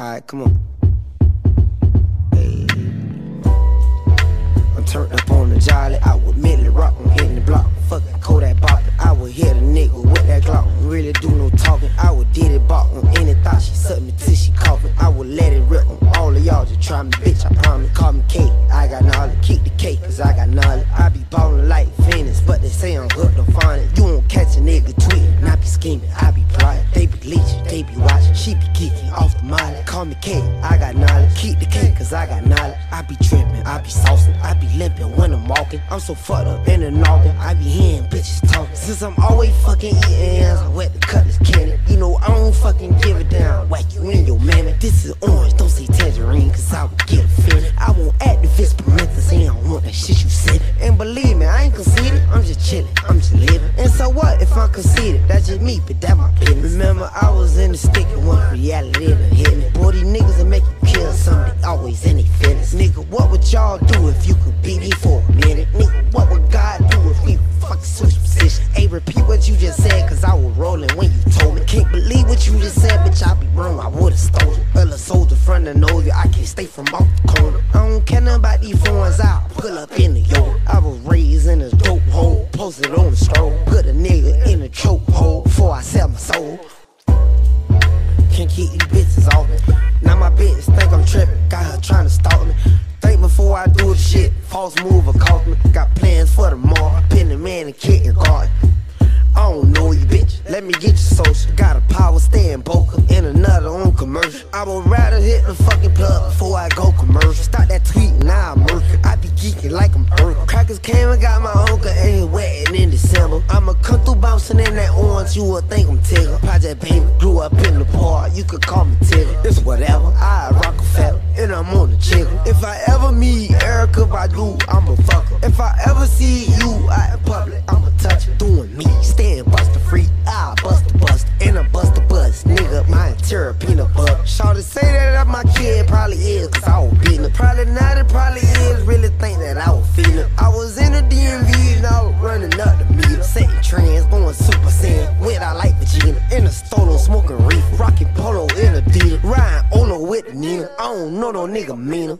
Alright, come on. Hey. I'm turned up on the jolly. I would merely rock, I'm hitting the block. Fucking Kodak bopping. I would hit a nigga with that Glock. Really do no talking. I would did it bop on any thought. She sucked me till she coughing. I would let it rip on all of y'all. Just try me, bitch. I promise. Call me cake. I got knowledge. Keep the cake, cause I got knowledge. I be ballin' like Venus, but they say I'm hooked on finding. You won't catch a nigga tweeting. I be scheming. I be. They be leeching. They be watching. She be geeking off the molly. Call me cake. I got knowledge. Keep the cake, cause I got knowledge. I be tripping. I be saucing. I be limping when I'm walking. I'm so fucked up in the noggin. I be hearing bitches talking. Since I'm always fucking eating ass, I wet the cutlass cannon. You know I don't fucking give a damn. Whack you in your mammoth. This is orange, don't say tangerine, cause I will get offended. I want activist parentheses, I don't want that shit you said. And believe me, I ain't conceited. I'm just chilling, I'm I'm conceited? That's just me, but that my business. Remember, I was in the stick and one reality done hit me. Boy, these niggas will make you kill somebody, always in their feelings. Nigga, what would y'all do if you could beat me for a minute? Nigga, what would God do if we fucking switch positions? Hey, repeat what you just said, cause I was rolling when you told me. Can't believe what you just said, bitch, I be wrong, I would've stolen. Well, a soldier front of know you, I can't stay from off the corner. I don't care nothing about these phones, I'll pull up in the yard. I was raised in a posted on the stroll. Put a nigga in a chokehold before I sell my soul. Can't keep these bitches off me. Now my bitch think I'm tripping, got her trying to stalk me. Think before I do the shit, false move or cost me. Got plans for tomorrow, pin the man and and guard. I don't know you, bitch. Let me get your social. Got a power stand, Boca and another on commercial. I would rather hit the fucking plug before I go commercial. Stop that tweet, now I'm murky. I be geeking like I'm hurt. Crackers came and got my I'ma come through bouncing in that orange, you would think I'm Tigger. Project baby grew up in the park, you could call me Tigger. It's whatever, I Rockefeller, and I'm on the jigger. If I ever meet Erykah Badu, I'ma fuck her. If I ever see you out in public, I'ma touch her. Doing me, staying buster free, I bust the bust, and I bust the bust. Nigga, my interior peanut butter. Shawty say that I'm my kid, probably is, cause I was beating her. Probably not, it probably is, really think that I was feeling. It. I was in the DMV with I like Vegeta. In the stolo, smoking reefer, rocking polo in a dealer. Riding Olo with Nina, I don't know no nigga meaner.